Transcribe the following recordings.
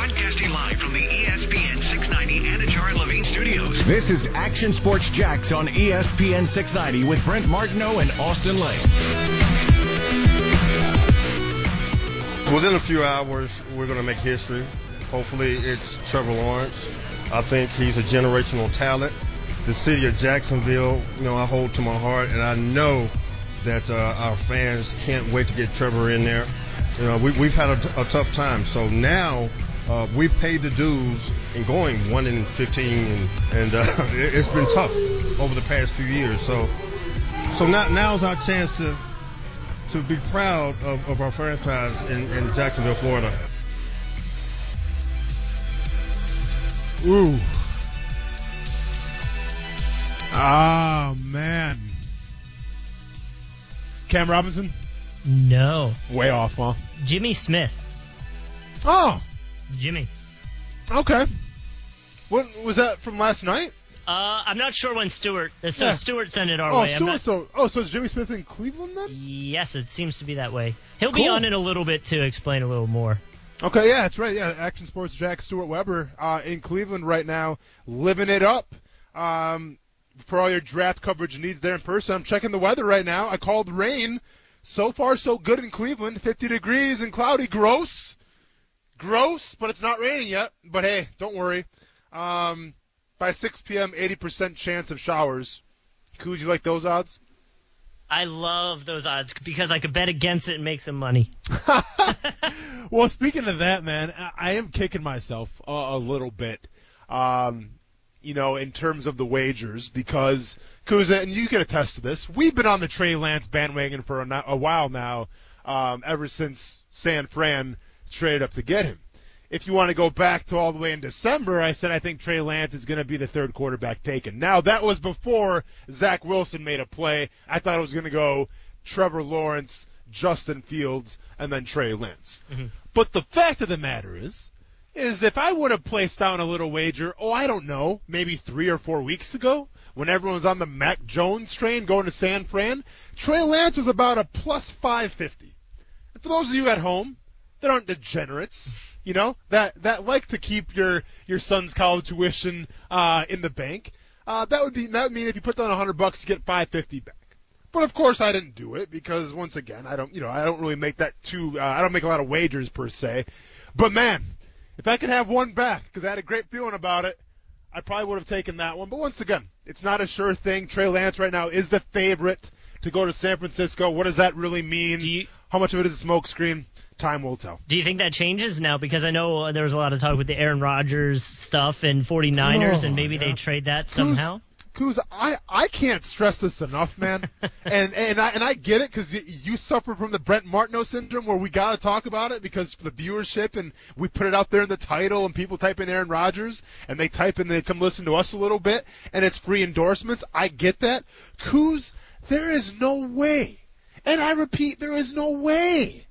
Broadcasting live from the ESPN 690 Anajar and Levine studios. This is Action Sports Jax on ESPN 690 with Brent Martineau and Austin Lane. Within a few hours, we're going to make history. Hopefully, it's Trevor Lawrence. I think he's a generational talent. The city of Jacksonville, you know, I hold to my heart, and I know that uh, our fans can't wait to get Trevor in there. You know, we, we've had a, a tough time, so now uh, we've paid the dues in going one in 15, and, and uh, it, it's been tough over the past few years. So, so now now's our chance to to be proud of, of our franchise in, in Jacksonville, Florida. Ooh. Ah, man. Cam Robinson? No. Way off, huh? Jimmy Smith. Oh, Jimmy. okay. What was that from last night? Uh, I'm not sure when Stuart. So Yeah. Stuart sent it our Oh, way. Stuart, not- so oh, so is Jimmy Smith in Cleveland then? yes, it seems to be that way. He'll be on in a little bit to explain a little more. Okay, yeah, that's right. Yeah, Action Sports Jack Stuart Webber uh, in Cleveland right now, living it up. Um, for all your draft coverage needs there in person, I'm checking the weather right now. I called rain. So far, so good in Cleveland. 50 degrees and cloudy. Gross. Gross, but it's not raining yet. But hey, don't worry. Um, by 6 p.m., 80% chance of showers. Could you like those odds? I love those odds because I could bet against it and make some money. well, speaking of that, man, I- am kicking myself a, a little bit, um, you know, in terms of the wagers because Kuza, and you can attest to this, we've been on the Trey Lance bandwagon for a, a while now, um, ever since San Fran traded up to get him. If you want to go back to all the way in December, I said I think Trey Lance is going to be the third quarterback taken. Now that was before Zach Wilson made a play. I thought it was going to go Trevor Lawrence, Justin Fields, and then Trey Lance. Mm-hmm. But the fact of the matter is, is if I would have placed down a little wager, oh I don't know, maybe three or four weeks ago, when everyone was on the Mac Jones train going to San Fran, Trey Lance was about a plus 550. And for those of you at home that aren't degenerates, you know, that that like to keep your your son's college tuition uh, in the bank, uh, that would be that would mean if you put down a hundred bucks, you get five fifty back. But of course, I didn't do it because once again, I don't you know I don't really make that too uh, I don't make a lot of wagers per se. But man, if I could have one back because I had a great feeling about it, I probably would have taken that one. But once again, it's not a sure thing. Trey Lance right now is the favorite to go to San Francisco. What does that really mean? You- How much of it is a smokescreen? Time will tell. Do you think that changes now? Because I know uh, there was a lot of talk with the Aaron Rodgers stuff and 49ers, Oh, and maybe they trade that somehow. Kuz, I, I can't stress this enough, man. and and I and I get it because you, you suffer from the Brent Martineau syndrome, where we got to talk about it because the viewership, and we put it out there in the title, and people type in Aaron Rodgers, and they type in they come listen to us a little bit, and it's free endorsements. I get that, Kuz. There is no way, and I repeat, there is no way.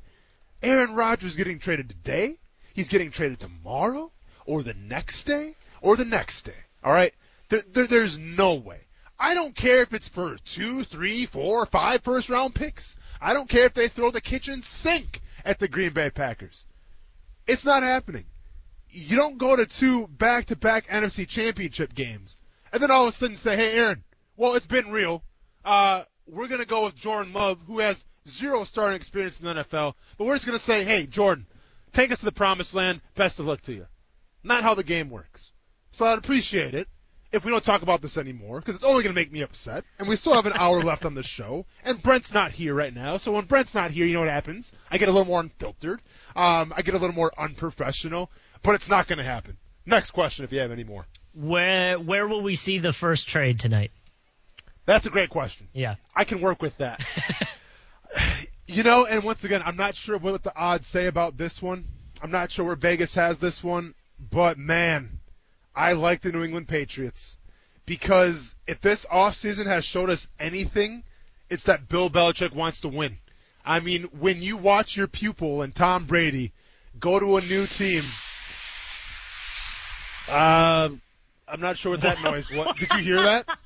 Aaron Rodgers getting traded today. He's getting traded tomorrow, or the next day, or the next day. All right, there, there, there's no way. I don't care if it's for two, three, four, five first round picks. I don't care if they throw the kitchen sink at the Green Bay Packers. It's not happening. You don't go to two back-to-back NFC Championship games and then all of a sudden say, "Hey, Aaron, well, it's been real. Uh, we're gonna go with Jordan Love, who has zero starting experience in the NFL, but we're just gonna say, hey, Jordan, take us to the promised land. Best of luck to you." Not how the game works. So I'd appreciate it if we don't talk about this anymore, because it's only going to make me upset. And we still have an hour left on the show, and Brent's not here right now. So when Brent's not here, you know what happens? I get a little more unfiltered. Um, I get a little more unprofessional, but it's not going to happen. Next question, if you have any more. Where where will we see the first trade tonight? That's a great question. Yeah. I can work with that. you know, and once again, I'm not sure what the odds say about this one. I'm not sure where Vegas has this one. but man, I like the New England Patriots because if this offseason has showed us anything, it's that Bill Belichick wants to win. I mean, when you watch your pupil and Tom Brady go to a new team, uh, I'm not sure what that noise was. Did you hear that?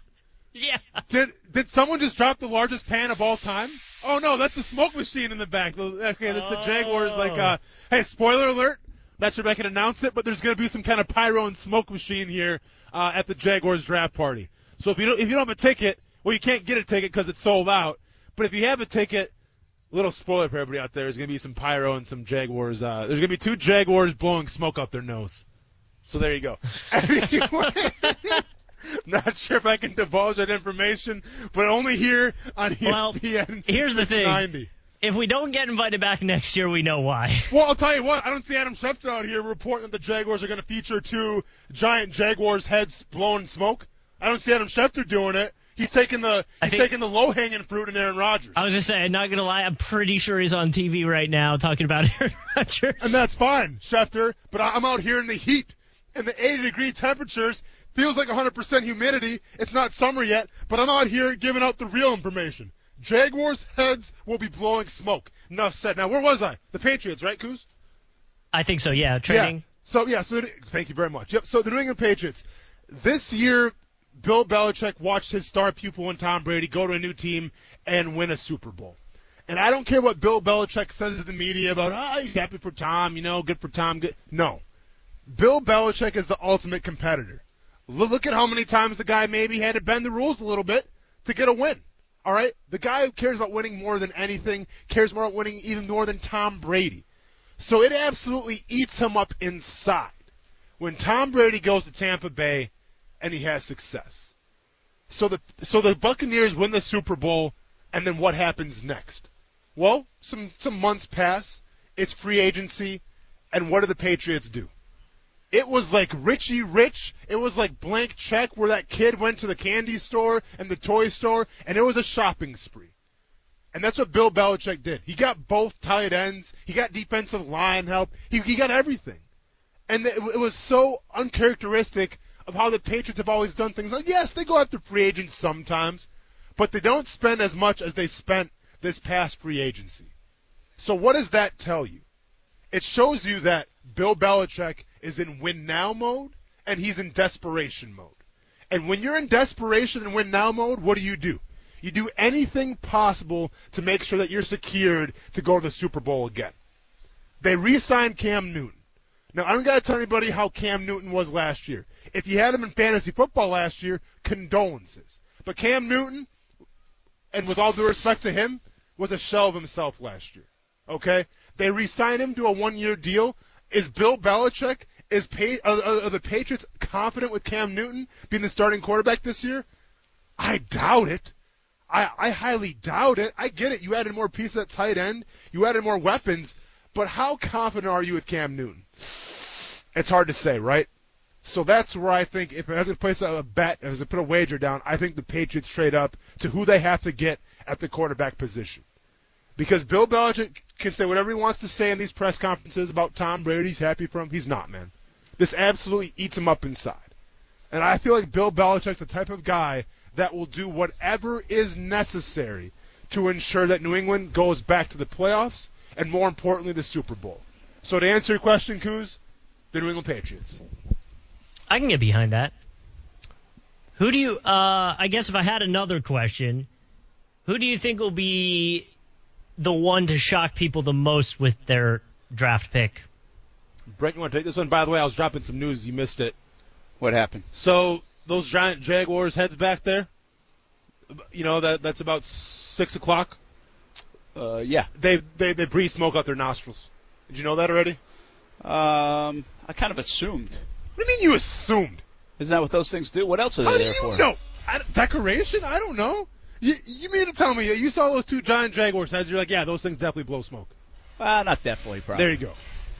Yeah. Did did someone just drop the largest pan of all time? Oh no, that's the smoke machine in the back. The- Okay, that's the Jaguars. Like, uh, hey, spoiler alert. Not sure if I can announce it, but there's going to be some kind of pyro and smoke machine here uh, at the Jaguars draft party. So if you don't if you don't have a ticket, well, you can't get a ticket because it's sold out. But if you have a ticket, little spoiler for everybody out there, there's going to be some pyro and some Jaguars. Uh, there's going to be two Jaguars blowing smoke out their nose. So there you go. Not sure if I can divulge that information, but only here on E Well, ESPN. here's the thing. 690. If we don't get invited back next year, we know why. Well, I'll tell you what. I don't see Adam Schefter out here reporting that the Jaguars are going to feature two giant Jaguars heads blowing smoke. I don't see Adam Schefter doing it. He's taking the he's think- taking the low hanging fruit in Aaron Rodgers, I was just saying, not gonna lie, I'm pretty sure he's on TV right now talking about Aaron Rodgers. and that's fine, Schefter. But I'm out here in the heat, in the 80 degree temperatures. Feels like 100% humidity. It's not summer yet, but I'm out here giving out the real information. Jaguars heads will be blowing smoke. Enough said. Now, where was I? The Patriots, right, Coos? I think so. Yeah, trading. Yeah. So yeah. So thank you very much. Yep. So the New England Patriots this year, Bill Belichick watched his star pupil and Tom Brady go to a new team and win a Super Bowl. And I don't care what Bill Belichick says to the media about, ah, he's happy for Tom, you know, good for Tom. Good. No. Bill Belichick is the ultimate competitor. Lo- Look at how many times the guy maybe had to bend the rules a little bit to get a win. All right? The guy who cares about winning more than anything, cares more about winning even more than Tom Brady. So it absolutely eats him up inside when Tom Brady goes to Tampa Bay and he has success. So the so the Buccaneers win the Super Bowl and then what happens next? Well, some some months pass, it's free agency, and what do the Patriots do? It was like Richie Rich. It was like blank check where that kid went to the candy store and the toy store and it was a shopping spree. And that's what Bill Belichick did. He got both tight ends. He got defensive line help. He, he got everything. And it, it was so uncharacteristic of how the Patriots have always done things. Like, yes, they go after free agents sometimes, but they don't spend as much as they spent this past free agency. So what does that tell you? It shows you that Bill Belichick is in win now mode and he's in desperation mode. And when you're in desperation and win now mode, what do you do? You do anything possible to make sure that you're secured to go to the Super Bowl again. They re-signed Cam Newton. Now, I don't got to tell anybody how Cam Newton was last year. If you had him in fantasy football last year, condolences. But Cam Newton, and with all due respect to him, was a shell of himself last year. Okay? They re-signed him to a one-year deal. Is Bill Belichick, is pa- are, are, the Patriots confident with Cam Newton being the starting quarterback this year? I doubt it. I, I highly doubt it. I get it. You added more pieces at tight end. You added more weapons. But how confident are you with Cam Newton? It's hard to say, right? So that's where I think if it has to place a bet, if it has to put a wager down, I think the Patriots trade up to who they have to get at the quarterback position. Because Bill Belichick can say whatever he wants to say in these press conferences about Tom Brady, he's happy for him. He's not, man. This absolutely eats him up inside. And I feel like Bill Belichick's the type of guy that will do whatever is necessary to ensure that New England goes back to the playoffs and more importantly the Super Bowl. So to answer your question, Coos, the New England Patriots. I can get behind that. Who do you? Uh, I guess if I had another question, who do you think will be the one to shock people the most with their draft pick? Brent, you want to take this one? By the way, I was dropping some news. You missed it. What happened? So those giant Jaguars heads back there, you know that that's about six o'clock. Uh, yeah. They they they breathe smoke out their nostrils. Did you know that already? Um, I kind of assumed. What do you mean you assumed? Isn't that what those things do? What else are they How do you for? know? I, decoration? I don't know. You you mean to tell me you saw those two giant Jaguars heads? You're like, yeah, those things definitely blow smoke. Uh, not definitely, probably. There you go.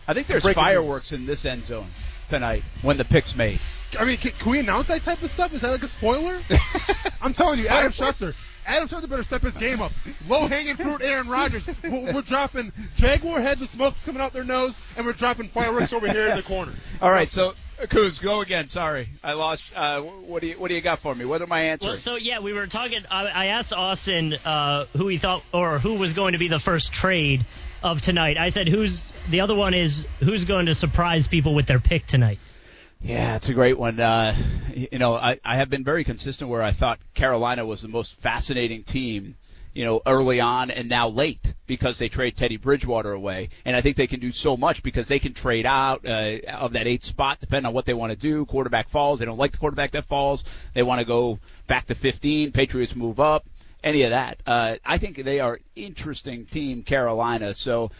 I think there's fireworks in this end zone tonight when the pick's made. I mean, can, can we announce that type of stuff? Is that like a spoiler? I'm telling you, Adam Schefter. Adam Schefter better step his game up. Low hanging fruit, Aaron Rodgers. We're, we're dropping Jaguar heads with smokes coming out their nose, and we're dropping fireworks over here in the corner. All right, so Kuz, go again. Sorry, I lost. Uh, what do you What do you got for me? What am I answering? Well, so yeah, we were talking. I, I asked Austin uh, who he thought or who was going to be the first trade of tonight. I said who's the other one is who's going to surprise people with their pick tonight. Yeah, it's a great one. Uh, you know, I, I have been very consistent where I thought Carolina was the most fascinating team, you know, early on and now late because they trade Teddy Bridgewater away. And I think they can do so much because they can trade out uh, of that eighth spot depending on what they want to do. Quarterback falls. They don't like the quarterback that falls. They want to go back to 15. Patriots move up. Any of that. Uh, I think they are interesting team, Carolina. So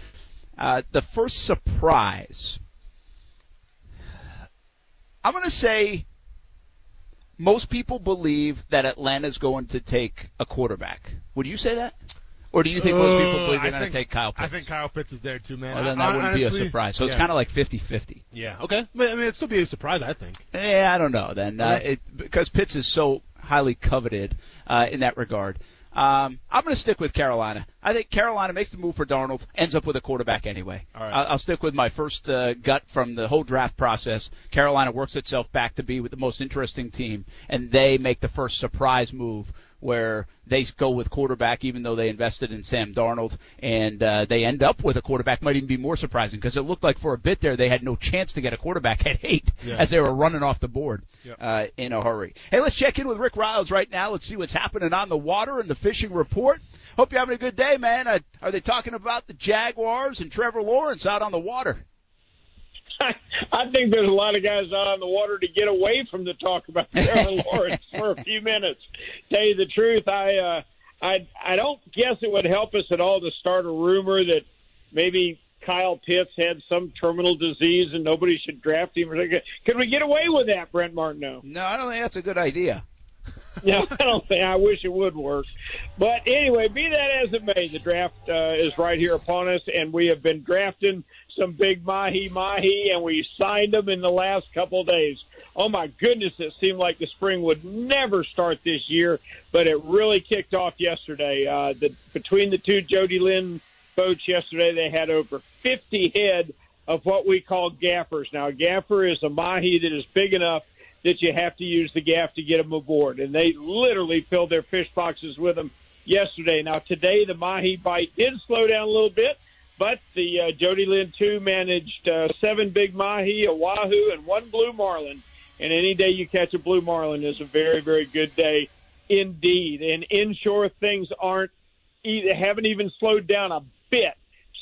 uh, the first surprise I'm going to say most people believe that Atlanta's going to take a quarterback. Would you say that? Or do you think most people Uh, believe they're going to take Kyle Pitts? I think Kyle Pitts is there too, man. well, then I- that wouldn't honestly, be a surprise. So it's yeah. kind of like 50-50. Yeah. Okay. But, I mean, it'd still be a surprise, I think. Yeah, I don't know then, uh, it, because Pitts is so highly coveted uh, in that regard. Um, I'm going to stick with Carolina. I think Carolina makes the move for Darnold, ends up with a quarterback anyway. All right. I'll, I'll stick with my first uh, gut from the whole draft process. Carolina works itself back to be with the most interesting team, and they make the first surprise move where they go with quarterback, even though they invested in Sam Darnold, and uh, they end up with a quarterback. Might even be more surprising because it looked like for a bit there they had no chance to get a quarterback at eight Yeah. as they were running off the board Yep. uh, in a hurry. Hey, let's check in with Rick Ryals right now. Let's see what's happening on the water and the fishing report. Hope you're having a good day, man. Uh, are they talking about the Jaguars and Trevor Lawrence out on the water? I think there's a lot of guys out on the water to get away from the talk about Trevor Lawrence for a few minutes. Tell you the truth, I uh, I I don't guess it would help us at all to start a rumor that maybe Kyle Pitts had some terminal disease and nobody should draft him. or something. Could we get away with that, Brent Martineau? No, I don't think that's a good idea. No, I don't think. I wish it would work. But anyway, be that as it may, the draft uh, is right here upon us, and we have been drafting some big mahi mahi, and we signed them in the last couple of days. Oh my goodness, it seemed like the spring would never start this year, but it really kicked off yesterday. Uh, the between the two Jody Lynn boats yesterday, they had over 50 head of what we call gaffers. Now, a gaffer is a mahi that is big enough that you have to use the gaff to get them aboard. And they literally filled their fish boxes with them yesterday. Now today the mahi bite did slow down a little bit, but the uh, Jody Lynn 2 managed uh, seven big mahi, a wahoo, and one blue marlin. And any day you catch a blue marlin is a very, very good day indeed. And inshore things aren't, haven't even slowed down a bit.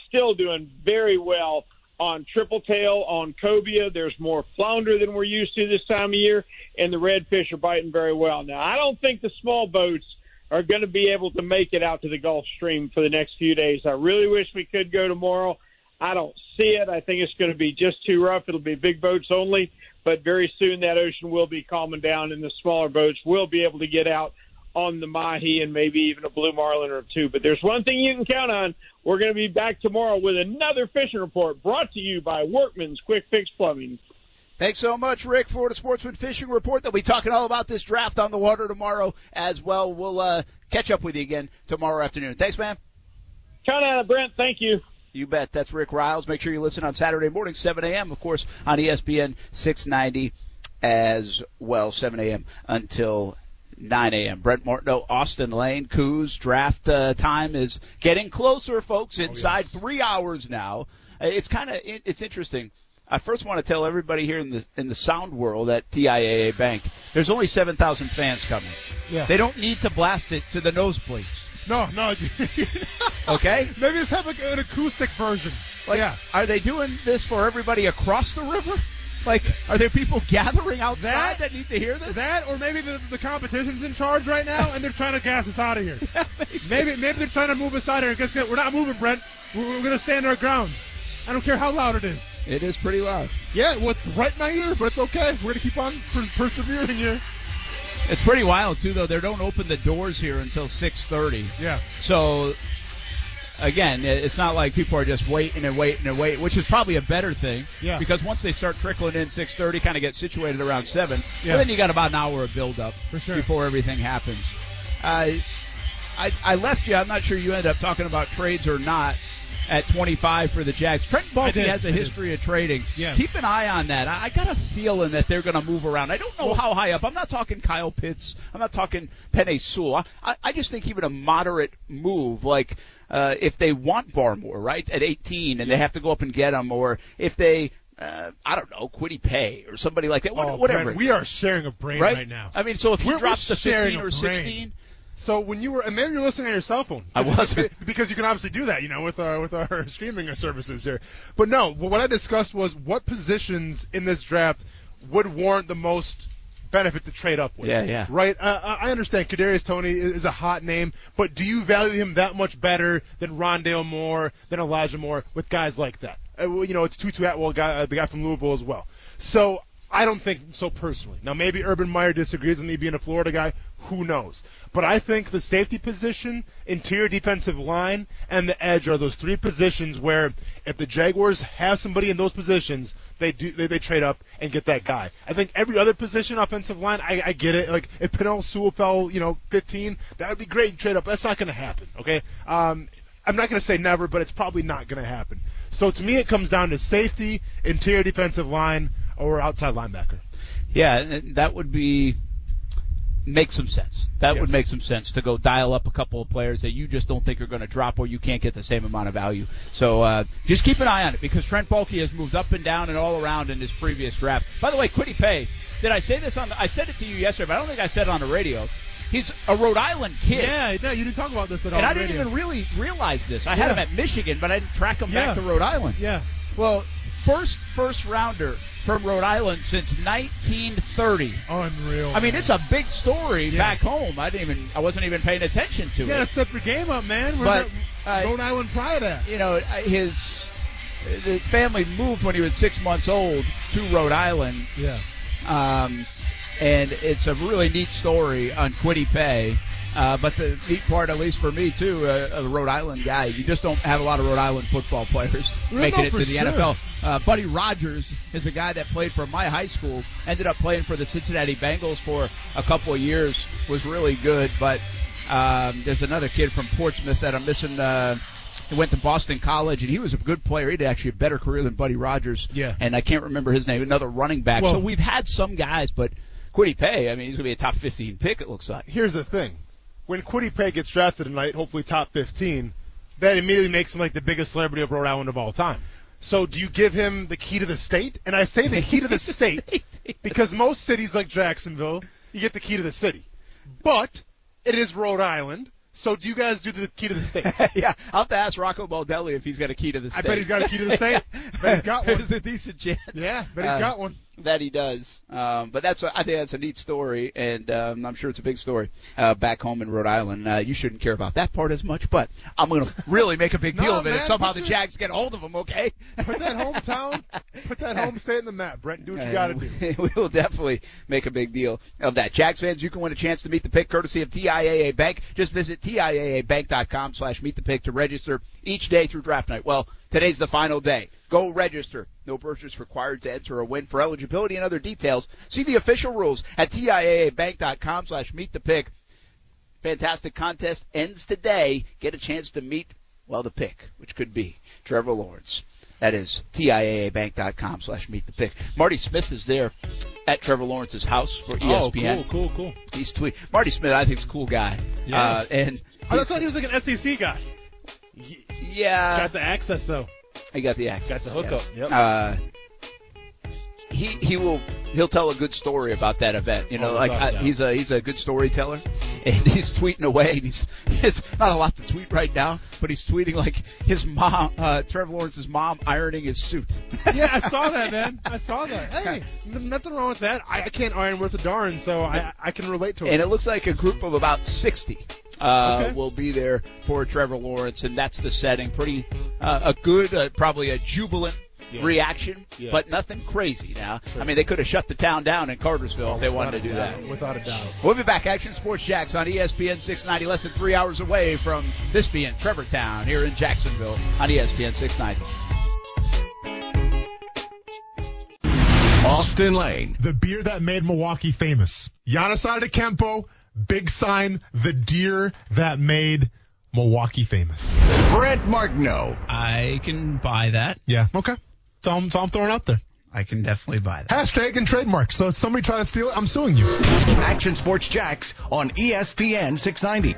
Still doing very well on triple tail, on cobia. There's more flounder than we're used to this time of year, and the redfish are biting very well. Now, I don't think the small boats are going to be able to make it out to the Gulf Stream for the next few days. I really wish we could go tomorrow. I don't see it. I think it's going to be just too rough. It'll be big boats only, but very soon that ocean will be calming down, and the smaller boats will be able to get out on the mahi and maybe even a blue marlin or two. But there's one thing you can count on. We're going to be back tomorrow with another fishing report brought to you by Workman's Quick Fix Plumbing. Thanks so much, Rick. Florida Sportsman Fishing Report. They'll be talking all about this draft on the water tomorrow as well. We'll uh, catch up with you again tomorrow afternoon. Thanks, man. Count on it, Brent. Thank you. You bet. That's Rick Ryals. Make sure you listen on Saturday morning, 7 a.m., of course, on ESPN 690 as well, 7 a.m. until 9 a.m. Brent Martineau, Austin Lane, Coos draft uh, time is getting closer, folks. Inside three hours now. Uh, It's kind of it, it's interesting. I first want to tell everybody here in the in the sound world at TIAA Bank, there's only 7,000 fans coming. Yeah. They don't need to blast it to the nosebleeds. No, no. Okay. Maybe just have like an acoustic version. Like, yeah. are they doing this for everybody across the river? Like, are there people gathering outside That- that, need to hear this? That or maybe the, the competition's in charge right now and they're trying to gas us out of here. maybe maybe they're trying to move us out of here. Guess what? We're not moving, Brent. We're, we're gonna stand our ground. I don't care how loud it is. It is pretty loud. Yeah, well, it's right in my ear, but it's okay. We're gonna keep on per- persevering here. It's pretty wild too, though. They don't open the doors here until 6:30. Yeah. So, again, it's not like people are just waiting and waiting and waiting, which is probably a better thing. Yeah. Because once they start trickling in 6:30, kind of get situated around seven, Yeah. then you got about an hour of build up For sure. before everything happens. Uh, I, I left you. I'm not sure you ended up talking about trades or not at 25 for the Jags. Trent Baalke has a history of trading. Yeah. Keep an eye on that. I, I got a feeling that they're going to move around. I don't know how high up. I'm not talking Kyle Pitts. I'm not talking Penei Sewell. I, I just think even a moderate move, like uh, if they want Barmore, right, at 18 and they have to go up and get him, or if they, uh, I don't know, Kwity Paye or somebody like that, what- Oh, whatever. Brent, we are sharing a brain right? right, now. I mean, so if he We're- we're drops to sharing 15 or brain. 16, So when you were, and maybe you're listening on your cell phone. I wasn't. because you can obviously do that, you know, with our with our streaming services here. But no, what I discussed was what positions in this draft would warrant the most benefit to trade up with. Yeah, yeah. Right. Uh, I understand Kadarius Toney is is a hot name, but do you value him that much better than Rondale Moore, than Elijah Moore, with guys like that? Uh, you know, it's Tutu Atwell, guy, uh, the guy from Louisville as well. So I don't think so personally. Now maybe Urban Meyer disagrees with me being a Florida guy. Who knows? But I think the safety position, interior defensive line, and the edge are those three positions where if the Jaguars have somebody in those positions, they do they, they trade up and get that guy. I think every other position, offensive line, I, I get it. Like if Penei Sewell fell, you know, 15, that would be great. Trade up. That's not going to happen. Okay. Um, I'm not going to say never, but it's probably not going to happen. So to me, it comes down to safety, interior defensive line, or outside linebacker. Yeah, that would be make some sense. That Yes. would make some sense to go dial up a couple of players that you just don't think are going to drop or you can't get the same amount of value. So uh, just keep an eye on it because Trent Baalke has moved up and down and all around in his previous drafts. By the way, Kwity Paye, did I say this on? The, I said it to you yesterday, but I don't think I said it on the radio. He's a Rhode Island kid. Yeah, no, you didn't talk about this at all. And I didn't radio. even really realize this. I had Yeah. him at Michigan, but I didn't track him Yeah. back to Rhode Island. Yeah. Well, first first rounder from Rhode Island since 1930. Unreal. I mean, it's a big story Yeah. back home. I didn't even, I wasn't even paying attention to You gotta step your game up, man. We're But, not- uh, Rhode Island pride at. You know, his the family moved when he was six months old to Rhode Island, Yeah. um, and it's a really neat story on Kwity Paye. Uh, but the neat part, at least for me too, uh, a Rhode Island guy, you just don't have a lot of Rhode Island football players No, making it to the sure. NFL. Uh, Buddy Rogers is a guy that played for my high school, ended up playing for the Cincinnati Bengals for a couple of years, was really good. But um, there's another kid from Portsmouth that I'm missing. Uh, he went to Boston College, and he was a good player. He had actually a better career than Buddy Rogers. Yeah. And I can't remember his name. Another running back. Well- so we've had some guys, but Kwity Paye, I mean, he's going to be a top 15 pick. It looks like. Here's the thing: when Kwity Paye gets drafted tonight, hopefully top 15, that immediately makes him like the biggest celebrity of Rhode Island of all time. So do you give him the key to the state? And I say the key to the state because most cities like Jacksonville, you get the key to the city. But it is Rhode Island. So do you guys do the key to the state? yeah, I'll have to ask Rocco Baldelli if he's got a key to the state. I bet he's got a key to the state. bet he's got one. There's a decent chance. Yeah, bet he's Uh, got one. That he does. Um, but that's a, I think that's a neat story, and um, I'm sure it's a big story uh, back home in Rhode Island. Uh, you shouldn't care about that part as much, but I'm going to really make a big No, deal of it if somehow the Jags get a hold of him. Okay. Put that hometown, put that home state in the map, Brent. Do what you got to do. we will definitely make a big deal of that. Jags fans, you can win a chance to meet the pick courtesy of TIAA Bank. Just visit TIAABank.com slash meet the pick to register each day through draft night. Well, today's the final day. Go register. No purchase required to enter or win. For eligibility and other details, see the official rules at TIAABank.com slash meet the pick. Fantastic contest ends today. Get a chance to meet, well, the pick, which could be Trevor Lawrence. That is TIAABank.com slash meet the pick. Marty Smith is there at Trevor Lawrence's house for ESPN. Oh, cool, cool, cool. He's tweet. Marty Smith, I think, is a cool guy. Yeah. Uh, and I thought he was like an SEC guy. Yeah, Got the access though. he got the access. Got the hookup. Yeah. Yep. Uh, he he will he'll tell a good story about that event. You know, Oh, like I, he's a he's a good storyteller, and he's tweeting away. And he's it's not a lot to tweet right now, but he's tweeting like his mom, uh, Trevor Lawrence's mom, ironing his suit. yeah, I saw that, man. I saw that. Hey, nothing wrong with that. I, I can't iron worth a darn, so I I can relate to it. and it looks like a group of about 60 uh, Okay. will be there for Trevor Lawrence, and that's the setting. Pretty uh, a good, uh, probably a jubilant Yeah. reaction, Yeah. but nothing crazy. Now, Sure. I mean, they could have shut the town down in Cartersville if they wanted to do a that. Without a doubt. We'll be back. Action Sports Jax on ESPN 690, less than three hours away from this being Trevor Town here in Jacksonville on ESPN 690. Austin Lane. the beer that made Milwaukee famous. Giannis Antetokounmpo, big sign, the deer that made Milwaukee famous. Brent Martineau. I can buy that. Yeah, okay. That's all, I'm, that's all I'm throwing out there. I can definitely buy that. Hashtag and trademark. So if somebody try to steal it, I'm suing you. Action Sports Jax on ESPN 690.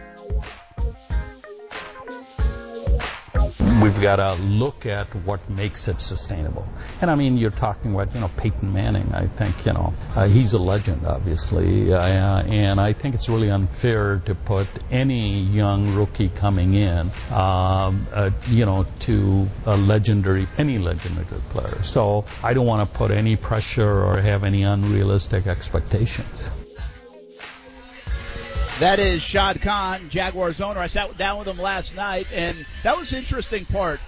We've got to look at what makes it sustainable. And I mean, you're talking about, you know, Peyton Manning. I think, you know, uh, he's a legend, obviously. Uh, and I think it's really unfair to put any young rookie coming in, um, uh, you know, to a legendary, any legendary player. So I don't want to put any pressure or have any unrealistic expectations. That is Shad Khan, Jaguars owner. I sat down with him last night, and that was the interesting part.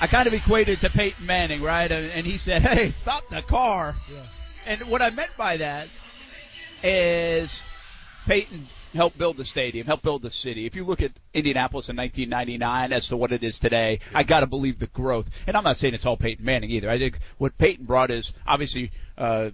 I kind of equated to Peyton Manning, right? And, and he said, "Hey, stop the car." Yeah. And what I meant by that is Peyton helped build the stadium, helped build the city. If you look at Indianapolis in 1999 as to what it is today, I got to believe the growth. And I'm not saying it's all Peyton Manning either. I think what Peyton brought is obviously. Uh,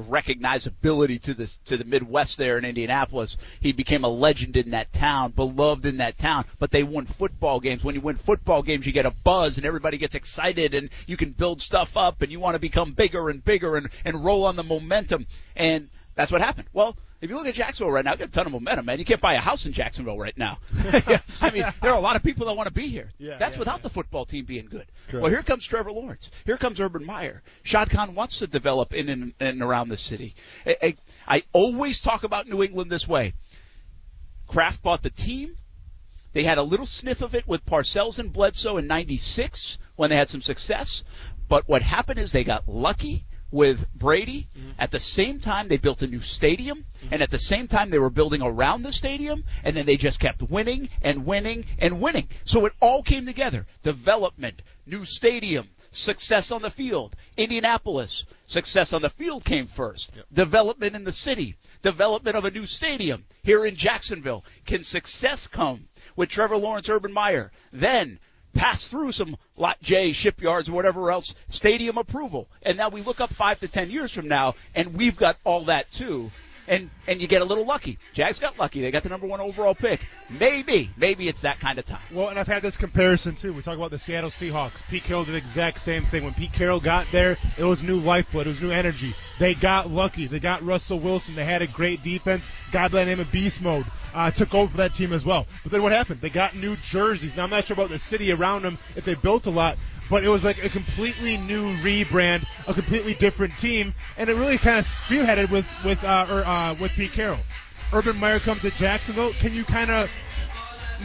recognizability to the to the Midwest there in Indianapolis. He became a legend in that town, beloved in that town. But they won football games. When you win football games, you get a buzz and everybody gets excited and you can build stuff up and you want to become bigger and bigger and and roll on the momentum. And that's what happened. Well, if you look at Jacksonville right now, got a ton of momentum, man. You can't buy a house in Jacksonville right now. I mean, there are a lot of people that want to be here. Yeah, That's yeah, without yeah. the football team being good. Correct. Well, here comes Trevor Lawrence. Here comes Urban Meyer. Shad Khan wants to develop in and, and around the city. I, I, I always talk about New England this way. Kraft bought the team. They had a little sniff of it with Parcells and Bledsoe in 96 when they had some success. But what happened is they got lucky with Brady. Mm-hmm. At the same time, they built a new stadium. Mm-hmm. And at the same time, they were building around the stadium. And then they just kept winning and winning and winning. So it all came together. Development, new stadium, success on the field. Indianapolis, success on the field came first. Development in the city, development of a new stadium here in Jacksonville. Can success come with Trevor Lawrence, Urban Meyer? Then pass through some Lot J shipyards or whatever else, stadium approval. And now we look up five to ten years from now and we've got all that too. And and you get a little lucky. Jags got lucky. They got the number one overall pick. Maybe, maybe it's that kind of time. Well, and I've had this comparison too. We talk about the Seattle Seahawks. Pete Carroll did the exact same thing. When Pete Carroll got there, it was new lifeblood. It was new energy. They got lucky. They got Russell Wilson. They had a great defense. Guy by the name of Beast Mode uh, took over for that team as well. But then what happened? They got new jerseys. Now I'm not sure about the city around them if they built a lot, but it was like a completely new rebrand, a completely different team, and it really kind of spearheaded with with uh, or, uh, with Pete Carroll. Urban Meyer comes to Jacksonville. Can you kind of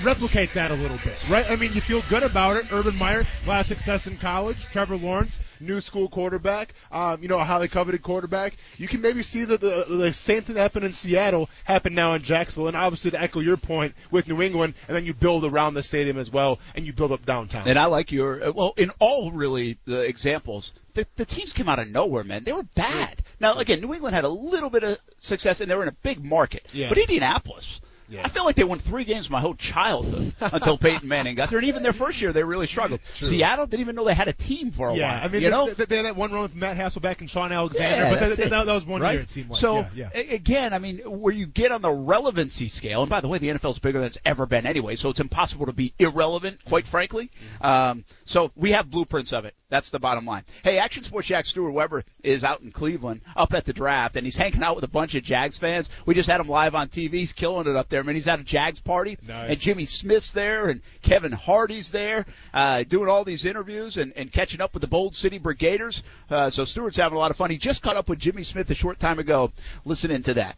replicate that a little bit, right? I mean, you feel good about it. Urban Meyer, a lot of success in college. Trevor Lawrence, new school quarterback, um, you know, a highly coveted quarterback. You can maybe see that the, the same thing that happened in Seattle happen now in Jacksonville. And obviously, to echo your point with New England, and then you build around the stadium as well, and you build up downtown. And I like your uh, well in all really the examples. The, the teams came out of nowhere, man. They were bad. Now again, New England had a little bit of success, and they were in a big market. Yeah. But Indianapolis. Yeah. I feel like they won three games my whole childhood until Peyton Manning got there, and even their first year they really struggled. Seattle didn't even know they had a team for a yeah, while. I mean, you they, know, they, they had that one run with Matt Hasselbeck and Shaun Alexander, Yeah, but that, that, that was one right? year it seemed like. So yeah, yeah. again, I mean, where you get on the relevancy scale, and by the way, the NFL is bigger than it's ever been anyway, so it's impossible to be irrelevant, quite frankly. Um, so we have blueprints of it. That's the bottom line. Hey, Action Sports Jack Stuart Webber is out in Cleveland, up at the draft, and he's hanging out with a bunch of Jags fans. We just had him live on TV. He's killing it up there. Man, he's at a Jags party, Nice. and Jimmy Smith's there, and Kevin Hardy's there, uh, doing all these interviews and, and catching up with the Bold City Brigaders. Uh, so Stuart's having a lot of fun. He just caught up with Jimmy Smith a short time ago. Listen into that.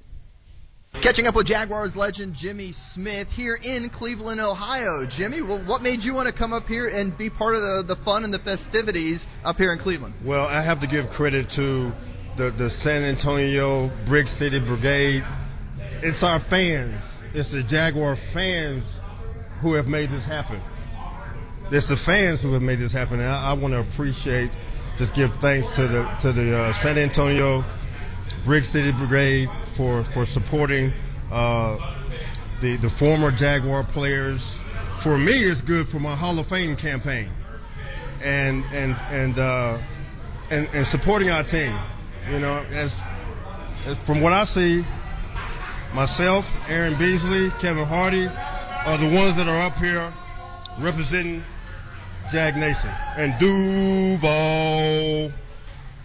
Catching up with Jaguars legend Jimmy Smith here in Cleveland, Ohio. Jimmy, well, what made you want to come up here and be part of the, the fun and the festivities up here in Cleveland? Well, I have to give credit to the, the San Antonio Brick City Brigade. It's our fans. It's the Jaguar fans who have made this happen. It's the fans who have made this happen. And I, I want to appreciate, just give thanks to the to the uh, San Antonio Brick City Brigade for for supporting uh, the the former Jaguar players. For me, it's good for my Hall of Fame campaign, and and and uh, and, and supporting our team. You know, as, as from what I see, myself, Aaron Beasley, Kevin Hardy are the ones that are up here representing Jag Nation and Duval.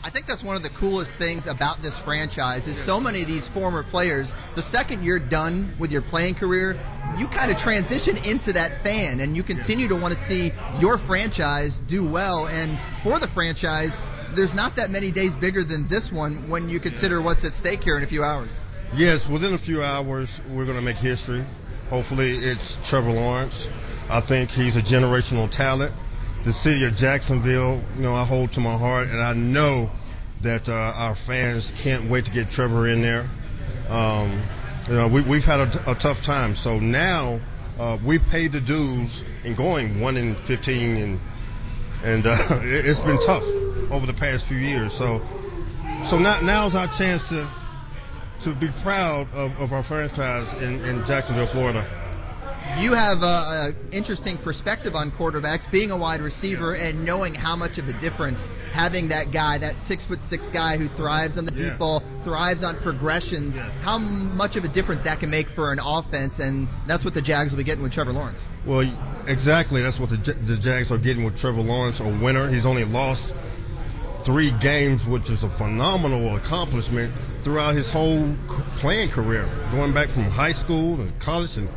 I think that's one of the coolest things about this franchise is so many of these former players, the second you're done with your playing career, you kind of transition into that fan and you continue to want to see your franchise do well. And for the franchise, there's not that many days bigger than this one when you consider what's at stake here in a few hours. Yes, within a few hours, we're going to make history. Hopefully, it's Trevor Lawrence. I think he's a generational talent the city of Jacksonville, you know, I hold to my heart, and I know that uh, our fans can't wait to get Trevor in there. Um, you know, we, we've had a, a tough time, so now uh, we've paid the dues in going one in 15, and and uh, it, has been tough over the past few years. So, so now now's our chance to to be proud of, of our franchise in, in Jacksonville, Florida you have an interesting perspective on quarterbacks, being a wide receiver and knowing how much of a difference having that guy, that six foot six guy who thrives on the yeah. deep ball, thrives on progressions, yeah. how much of a difference that can make for an offense, and that's what the Jags will be getting with Trevor Lawrence. Well, exactly. That's what the, the Jags are getting with Trevor Lawrence, a winner. He's only lost three games, which is a phenomenal accomplishment throughout his whole playing career, going back from high school to college and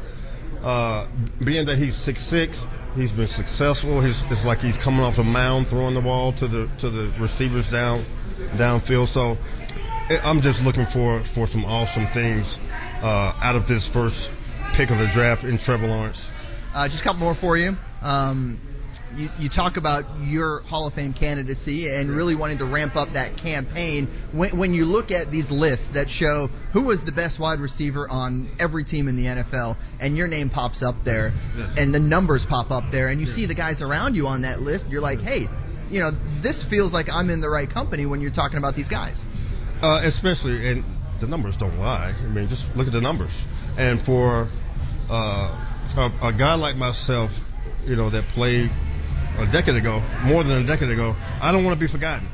uh, being that he's six six, he's been successful. He's, it's like he's coming off the mound, throwing the ball to the to the receivers down downfield. So eh, I'm just looking for for some awesome things uh, out of this first pick of the draft in Trevor Lawrence. Uh, just a couple more for you. Um, you, you talk about your Hall of Fame candidacy and really wanting to ramp up that campaign. When, when you look at these lists that show who was the best wide receiver on every team in the NFL, and your name pops up there, yes. and the numbers pop up there, and you yes. see the guys around you on that list, you're like, hey, you know, this feels like I'm in the right company when you're talking about these guys. Uh, especially, and the numbers don't lie. I mean, just look at the numbers. And for uh, a, a guy like myself, you know, that played a decade ago, more than a decade ago, I don't want to be forgotten.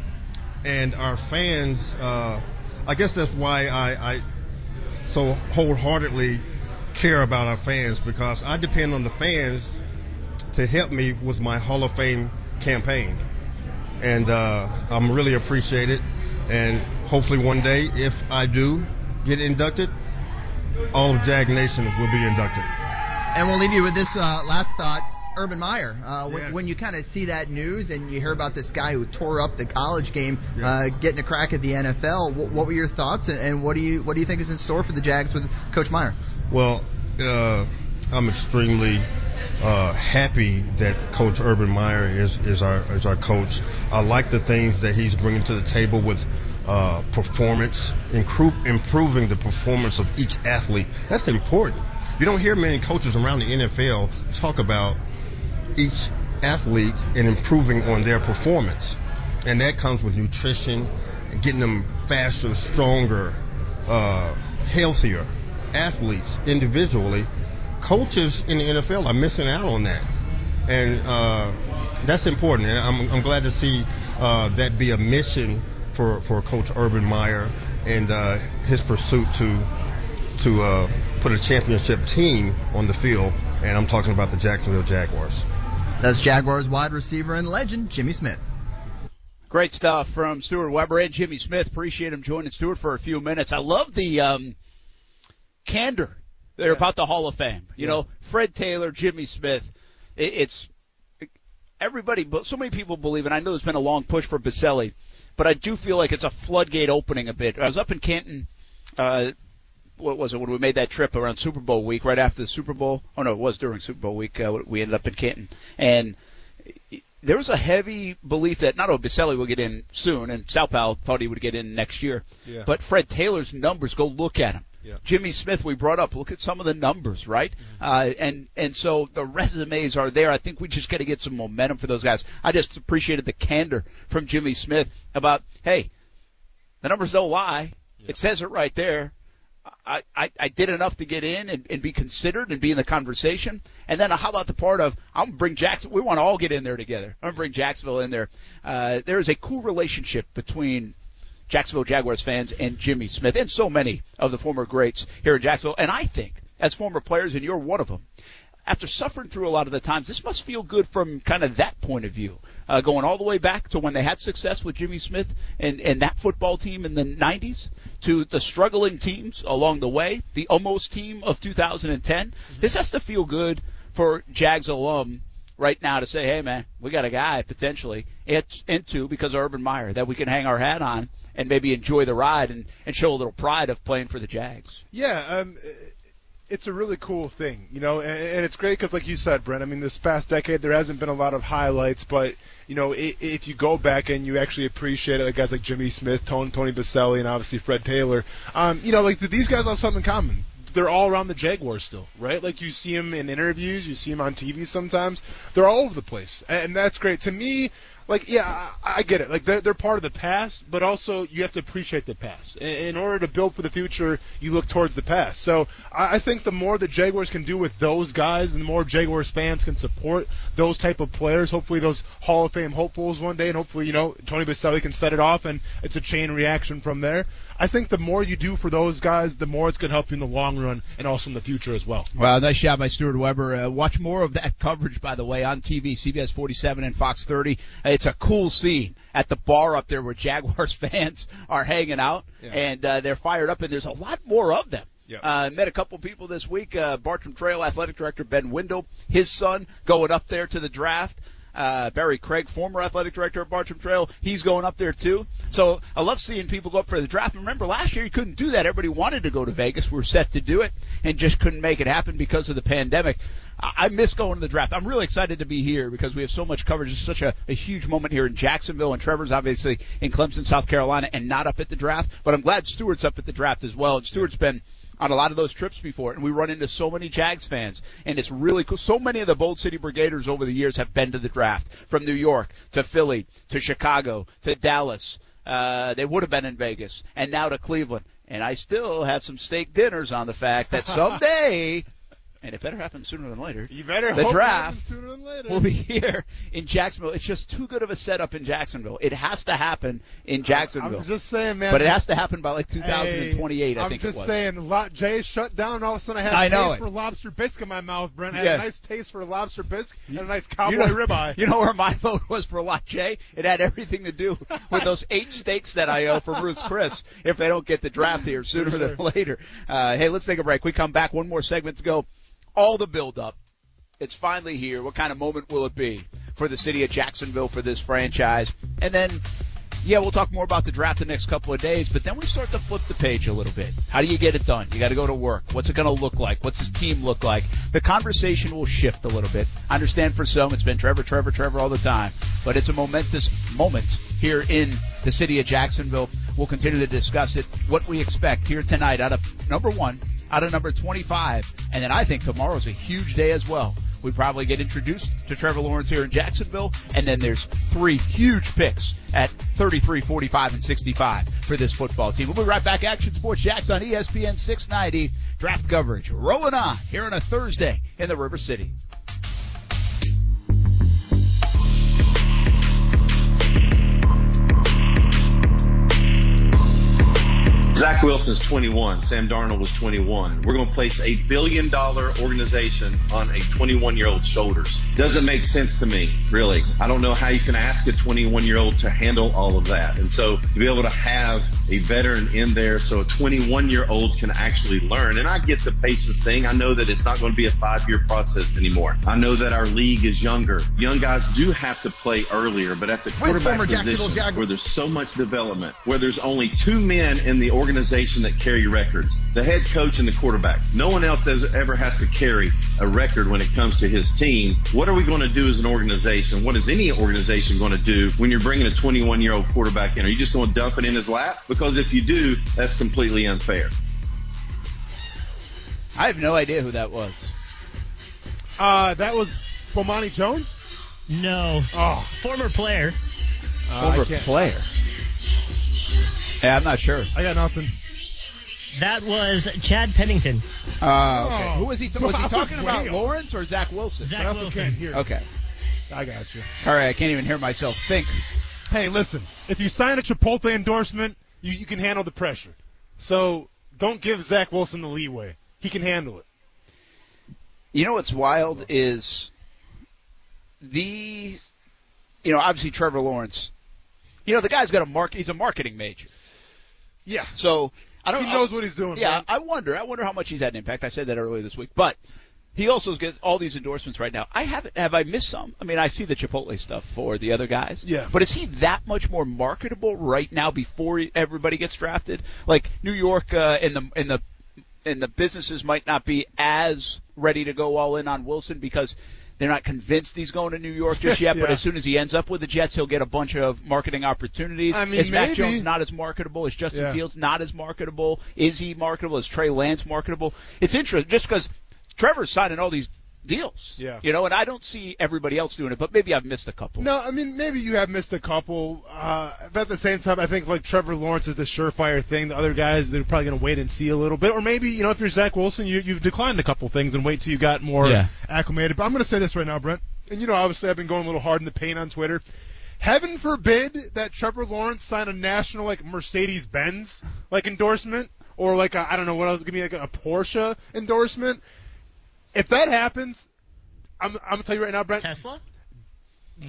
And our fans, uh, I guess that's why I, I so wholeheartedly care about our fans because I depend on the fans to help me with my Hall of Fame campaign. And uh, I'm really appreciated. And hopefully one day, if I do get inducted, all of Jag Nation will be inducted. And we'll leave you with this uh, last thought. Urban Meyer. Uh, when, yeah. when, you kind of see that news and you hear about this guy who tore up the college game, yeah. uh, getting a crack at the NFL, what, what, were your thoughts and what do you what do you think is in store for the Jags with Coach Meyer? Well, uh, I'm extremely uh, happy that Coach Urban Meyer is is our is our coach. I like the things that he's bringing to the table with. Uh, performance, improving the performance of each athlete. That's important. You don't hear many coaches around the NFL talk about each athlete and improving on their performance. And that comes with nutrition, getting them faster, stronger, uh, healthier athletes individually. Coaches in the NFL are missing out on that. And uh, that's important. And I'm, I'm glad to see uh, that be a mission for, for Coach Urban Meyer and uh, his pursuit to to uh, put a championship team on the field. And I'm talking about the Jacksonville Jaguars. That's Jaguars wide receiver and legend Jimmy Smith. Great stuff from Stuart Webber and Jimmy Smith. Appreciate him joining Stuart for a few minutes. I love the um, candor there yeah. about the Hall of Fame. You yeah. know, Fred Taylor, Jimmy Smith. It, it's everybody, but so many people believe, and I know there's been a long push for Boselli, but I do feel like it's a floodgate opening a bit. I was up in Canton uh, what was it when we made that trip around Super Bowl week, right after the Super Bowl? Oh no, it was during Super Bowl week. Uh, we ended up in Canton, and there was a heavy belief that not only Boselli will get in soon, and Salpal thought he would get in next year, yeah. but Fred Taylor's numbers. Go look at him. Yeah. Jimmy Smith, we brought up. Look at some of the numbers, right? Mm-hmm. Uh, and and so the resumes are there. I think we just got to get some momentum for those guys. I just appreciated the candor from Jimmy Smith about, hey, the numbers don't lie. It says it right there. I, I, did enough to get in and, and be considered and be in the conversation. And then how about the part of I'm gonna bring Jackson? We want to all get in there together. I'm gonna bring Jacksonville in there. Uh, there is a cool relationship between Jacksonville Jaguars fans and Jimmy Smith and so many of the former greats here in Jacksonville. And I think, as former players, and you're one of them, after suffering through a lot of the times, this must feel good from kind of that point of view. Uh, going all the way back to when they had success with Jimmy Smith and, and that football team in the 90s to the struggling teams along the way, the almost team of 2010. This has to feel good for Jags alum right now to say, hey man, we got a guy potentially into because of Urban Meyer that we can hang our hat on and maybe enjoy the ride and, and show a little pride of playing for the Jags. Yeah, um, it's a really cool thing, you know, and, and it's great because, like you said, Brent. I mean, this past decade there hasn't been a lot of highlights, but you know, if, if you go back and you actually appreciate it, like guys like Jimmy Smith, Tony, Tony Boselli, and obviously Fred Taylor, um, you know, like these guys have something in common they're all around the Jaguars still, right? Like you see them in interviews, you see them on TV sometimes. They're all over the place, and that's great. To me, like yeah, I, I get it. Like they're they're part of the past, but also you have to appreciate the past. In, in order to build for the future, you look towards the past. So I, I think the more the Jaguars can do with those guys, and the more Jaguars fans can support those type of players. Hopefully, those Hall of Fame hopefuls one day, and hopefully, you know, Tony Boselli can set it off, and it's a chain reaction from there. I think the more you do for those guys, the more it's going to help you in the long run and also in the future as well. Well, nice job by Stuart Webber. Uh, watch more of that coverage, by the way, on TV, CBS 47 and Fox 30. It's a cool scene at the bar up there where Jaguars fans are hanging out, yeah. and uh, they're fired up, and there's a lot more of them. Yep. Uh, met a couple people this week. Uh, Bartram Trail Athletic Director Ben Windle, his son, going up there to the draft. Uh, Barry Craig, former athletic director of Bartram Trail, he's going up there too. So I love seeing people go up for the draft. Remember last year you couldn't do that. Everybody wanted to go to Vegas. We were set to do it and just couldn't make it happen because of the pandemic. I miss going to the draft. I'm really excited to be here because we have so much coverage. It's such a, a huge moment here in Jacksonville, and Trevor's obviously in Clemson, South Carolina, and not up at the draft. But I'm glad Stuart's up at the draft as well. And Stuart's been on a lot of those trips before, and we run into so many Jags fans, and it's really cool. So many of the Bold City Brigaders over the years have been to the draft, from New York to Philly to Chicago to Dallas. Uh, they would have been in Vegas, and now to Cleveland. And I still have some steak dinners on the fact that someday and it better happen sooner than later. You better the draft sooner than later. will be here in Jacksonville. It's just too good of a setup in Jacksonville. It has to happen in Jacksonville. I'm just saying, man. But it has to happen by like 2028. Hey, I think I'm just saying. Lot J shut down. All of a sudden, I had I a taste it. for lobster bisque in my mouth. Brent I had Yeah. a nice taste for lobster bisque and a nice cowboy you know, ribeye. You know where my vote was for Lot J? It had everything to do with those eight steaks that I owe from Ruth Chris if they don't get the draft here sooner than later. Uh, hey, let's take a break. We come back. One more segment to go. All the build up. It's finally here. What kind of moment will it be for the city of Jacksonville for this franchise? And then, yeah, we'll talk more about the draft the next couple of days, but then we start to flip the page a little bit. How do you get it done? You got to go to work. What's it going to look like? What's his team look like? The conversation will shift a little bit. I understand for some it's been Trevor, Trevor, Trevor all the time, but it's a momentous moment here in the city of Jacksonville. We'll continue to discuss it, what we expect here tonight out of number one, out of number 25, and then I think tomorrow's a huge day as well. We probably get introduced to Trevor Lawrence here in Jacksonville, and then there's three huge picks at 33, 45, and 65 for this football team. We'll be right back. Action Sports Jax on ESPN 690. Draft coverage rolling on here on a Thursday in the River City. Wilson's 21. Sam Darnold was 21. We're going to place a billion dollar organization on a 21 year old's shoulders. Doesn't make sense to me, really. I don't know how you can ask a 21 year old to handle all of that. And so to be able to have a veteran in there so a 21 year old can actually learn. And I get the patience thing. I know that it's not going to be a five year process anymore. I know that our league is younger. Young guys do have to play earlier, but at the quarterback position where there's so much development, where there's only two men in the organization that carry records, the head coach and the quarterback. No one else has, ever has to carry a record when it comes to his team. What are we going to do as an organization? What is any organization going to do when you're bringing a 21 year old quarterback in? Are you just going to dump it in his lap? Because if you do, that's completely unfair. I have no idea who that was. Uh, that was Bomani Jones? No. Oh. Former player. Uh, Former player. Yeah, I'm not sure. I got nothing. That was Chad Pennington. Uh, okay. Oh. Who was he? was he talking about Lawrence or Zach Wilson? Zach I also Wilson. can't hear. Okay. I got you. All right. I can't even hear myself think. Hey, listen. If you sign a Chipotle endorsement, you, you can handle the pressure. So don't give Zach Wilson the leeway. He can handle it. You know what's wild is the, you know, obviously Trevor Lawrence. You know, the guy's got a mark. He's a marketing major. Yeah. So I don't. He knows what he's doing. Yeah, man. I wonder. I wonder how much he's had an impact. I said that earlier this week, but he also gets all these endorsements right now. I haven't. Have I missed some? I mean, I see the Chipotle stuff for the other guys. Yeah. But is he that much more marketable right now before everybody gets drafted? Like New York uh, and the and the and the businesses might not be as ready to go all in on Wilson because they're not convinced he's going to New York just yet. But as soon as he ends up with the Jets, he'll get a bunch of marketing opportunities. I mean, is Mac. Jones not as marketable? Is Justin Yeah. Fields not as marketable? Is he marketable? Is Trey Lance marketable? It's interesting just because Trevor's signing all these deals. Yeah. You know, and I don't see everybody else doing it, but maybe I've missed a couple. No, I mean maybe you have missed a couple, uh, but at the same time, I think like Trevor Lawrence is the surefire thing. The other guys they're probably going to wait and see a little bit, or maybe you know if you're Zach Wilson, you, you've declined a couple things and wait till you got more Yeah. acclimated. But I'm going to say this right now, Brent, and you know obviously I've been going a little hard in the paint on Twitter. Heaven forbid that Trevor Lawrence sign a national like Mercedes Benz like endorsement or like I I don't know what else, give me like a Porsche endorsement. If that happens, I'm, I'm gonna tell you right now, Brent. Tesla?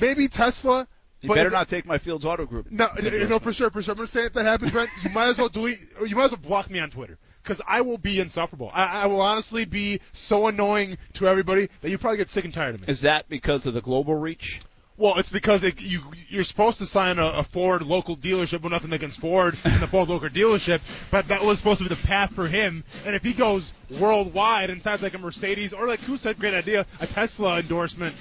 Maybe Tesla. You but better if- not take my Fields Auto Group. No, no, no, for sure, for sure. I'm gonna say if that happens, Brent, you might as well delete, or you might as well block me on Twitter, because I will be insufferable. I, I will honestly be so annoying to everybody that you probably get sick and tired of me. Is that because of the global reach? Well, it's because it, you you're supposed to sign a, a Ford local dealership. Well, nothing against Ford and the Ford local dealership, but that was supposed to be the path for him. And if he goes worldwide and signs like a Mercedes or like who said great idea, a Tesla endorsement,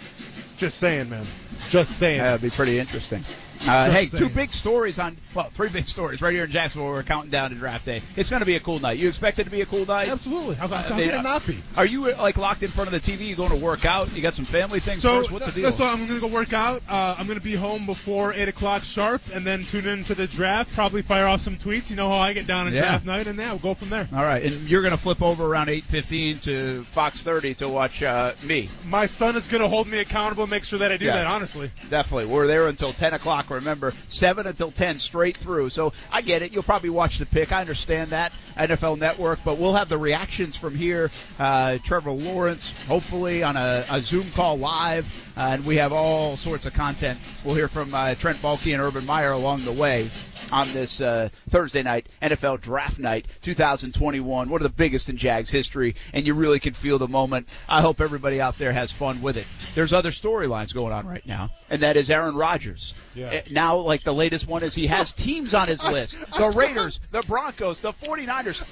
just saying, man, just saying. That'd be pretty interesting. Uh, hey, saying. two big stories on, well, three big stories right here in Jacksonville. We're counting down to draft day. It's going to be a cool night. You expect it to be a cool night? Absolutely. How, how, Uh, they- can it not be? Are you uh, like locked in front of the TV? You going to work out? You got some family things So, first? What's the deal? so I'm gonna go work out. Uh, I'm gonna be home before eight o'clock sharp, and then tune into the draft. Probably fire off some tweets. You know how I get down on Yeah. draft night, and yeah, we'll go from there. All right, and you're going to flip over around 8:15 to Fox 30 to watch uh, me. My son is gonna hold me accountable, and make sure that I do Yes. that. Honestly. Definitely. We're there until 10 o'clock, remember. 7 until 10 straight through. So I get it. You'll probably watch the pick. I understand that. NFL Network. But we'll have the reactions from here. Uh, Trevor Lawrence, hopefully, on a, a Zoom call live. Uh, and we have all sorts of content. We'll hear from uh, Trent Baalke and Urban Meyer along the way on this uh, Thursday night, NFL Draft Night 2021. One of the biggest in Jags history, and you really can feel the moment. I hope everybody out there has fun with it. There's other storylines going on right now, and that is Aaron Rodgers. Yeah. Uh, Now, like the latest one is he has teams on his list: the Raiders, the Broncos, the 49ers.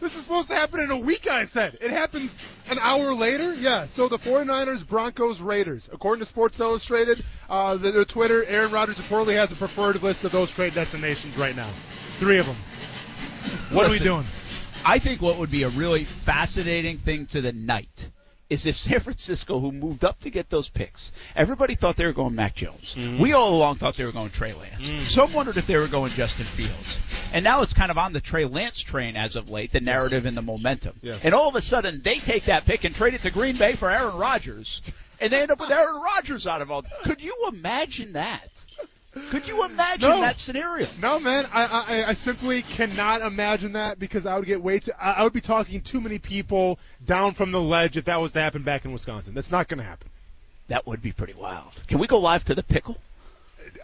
This is supposed to happen in a week, I said. It happens an hour later? Yeah, so the 49ers, Broncos, Raiders. According to Sports Illustrated, uh, the, their Twitter, Aaron Rodgers reportedly has a preferred list of those trade destinations right now. Three of them. What are we doing? I think what would be a really fascinating thing to the night is if San Francisco, who moved up to get those picks, everybody thought they were going Mac Jones. Mm-hmm. We all along thought they were going Trey Lance. Some wondered if they were going Justin Fields. And now it's kind of on the Trey Lance train as of late, the narrative and the momentum. Yes. And all of a sudden, they take that pick and trade it to Green Bay for Aaron Rodgers. And they end up with Aaron Rodgers out of all. Could you imagine that? Could you imagine No. that scenario? No, man, I, I I simply cannot imagine that because I would get way too. I, I would be talking too many people down from the ledge if that was to happen back in Wisconsin. That's not going to happen. That would be pretty wild. Can we go live to the pickle?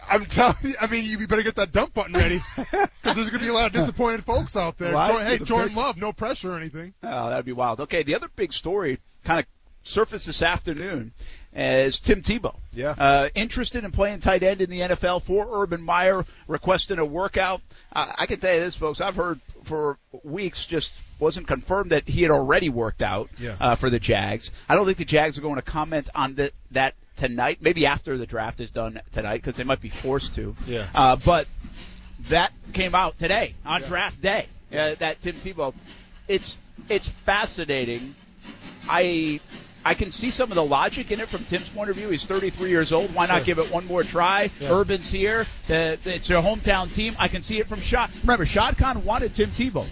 I'm telling you. I mean, you better get that dump button ready because there's going to be a lot of disappointed folks out there. Hey, Jordan pick. Love, no pressure or anything. Oh, that'd be wild. Okay, the other big story kind of surfaced this afternoon as Tim Tebow. Yeah. Uh, interested in playing tight end in the NFL for Urban Meyer, requesting a workout. Uh, I can tell you this, folks. I've heard for weeks, just wasn't confirmed that he had already worked out Yeah. uh, for the Jags. I don't think the Jags are going to comment on the, that tonight. Maybe after the draft is done tonight, because they might be forced to. Yeah. Uh, but that came out today on draft day. Uh, that Tim Tebow. It's it's fascinating. I I can see some of the logic in it from Tim's point of view. He's 33 years old. Why not Sure. give it one more try? Yeah. Urban's here. The, it's their hometown team. I can see it from Shot. Remember, Shad Khan wanted Tim Tebow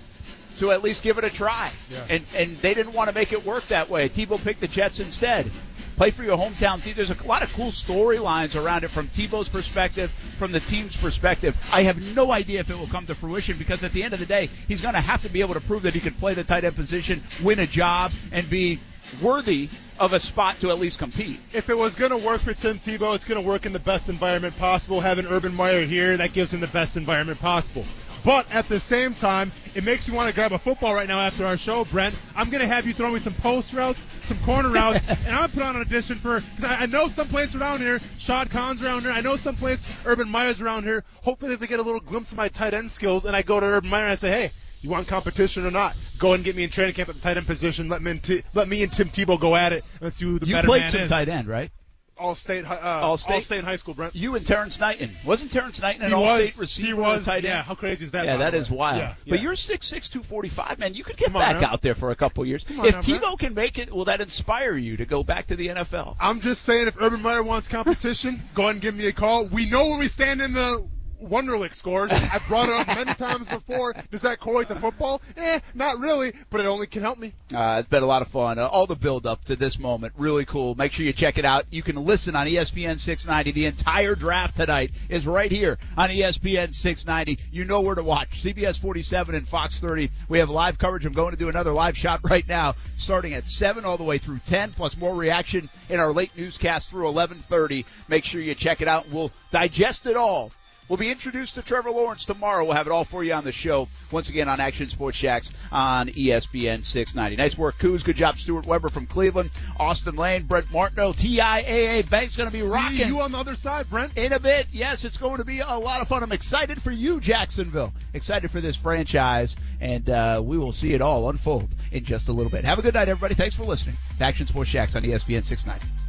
to at least give it a try, Yeah. and and they didn't want to make it work that way. Tebow picked the Jets instead. play for your hometown team. There's a lot of cool storylines around it from Tebow's perspective, from the team's perspective. I have no idea if it will come to fruition because at the end of the day, he's going to have to be able to prove that he can play the tight end position, win a job, and be worthy of a spot to at least compete. If it was going to work for Tim Tebow, it's going to work in the best environment possible. Having Urban Meyer here, that gives him the best environment possible. But at the same time, it makes you want to grab a football right now after our show, Brent. I'm going to have you throw me some post routes, some corner routes, and I'm going to put on an audition for, because I, I know some place around here, Shad Khan's around here, I know some place Urban Meyer's around here. Hopefully they get a little glimpse of my tight end skills, and I go to Urban Meyer and I say, hey, you want competition or not? Go and get me in training camp at the tight end position. Let me and T- let me and Tim Tebow go at it. Let's see who the you better played man is. tight end, right? All state, uh, All State? all state in high school, Brent. You and Terrence Knighton. Wasn't Terrence Knighton an He all-state receiver he was, tight end? yeah, how crazy is that, Yeah, that is wild. Yeah, But you're 6'6", 245, man. You could get on back now. out there for a couple years. On If now, Tebow Brent. can make it, will that inspire you to go back to the NFL? I'm just saying, if Urban Meyer wants competition, go ahead and give me a call. We know where we stand in the Wonderlic scores. I've brought it up many times before. Does that correlate to football? Eh, not really, but it only can help me. Uh, it's been a lot of fun. Uh, all the build up to this moment, really cool. Make sure you check it out. You can listen on ESPN 690. The entire draft tonight is right here on ESPN 690. You know where to watch. CBS 47 and Fox 30. We have live coverage. I'm going to do another live shot right now, starting at 7 all the way through 10, plus more reaction in our late newscast through 11:30. Make sure you check it out. We'll digest it all We'll be introduced to Trevor Lawrence tomorrow. We'll have it all for you on the show. Once again on Action Sports Jax on ESPN 690. Nice work, Coos. Good job, Stuart Webber from Cleveland. Austin Lane, Brent Martineau, TIAA Bank's going to be rocking. See you on the other side, Brent. In a bit, yes, it's going to be a lot of fun. I'm excited for you, Jacksonville. Excited for this franchise, and uh, we will see it all unfold in just a little bit. Have a good night, everybody. Thanks for listening to Action Sports Jax on ESPN 690.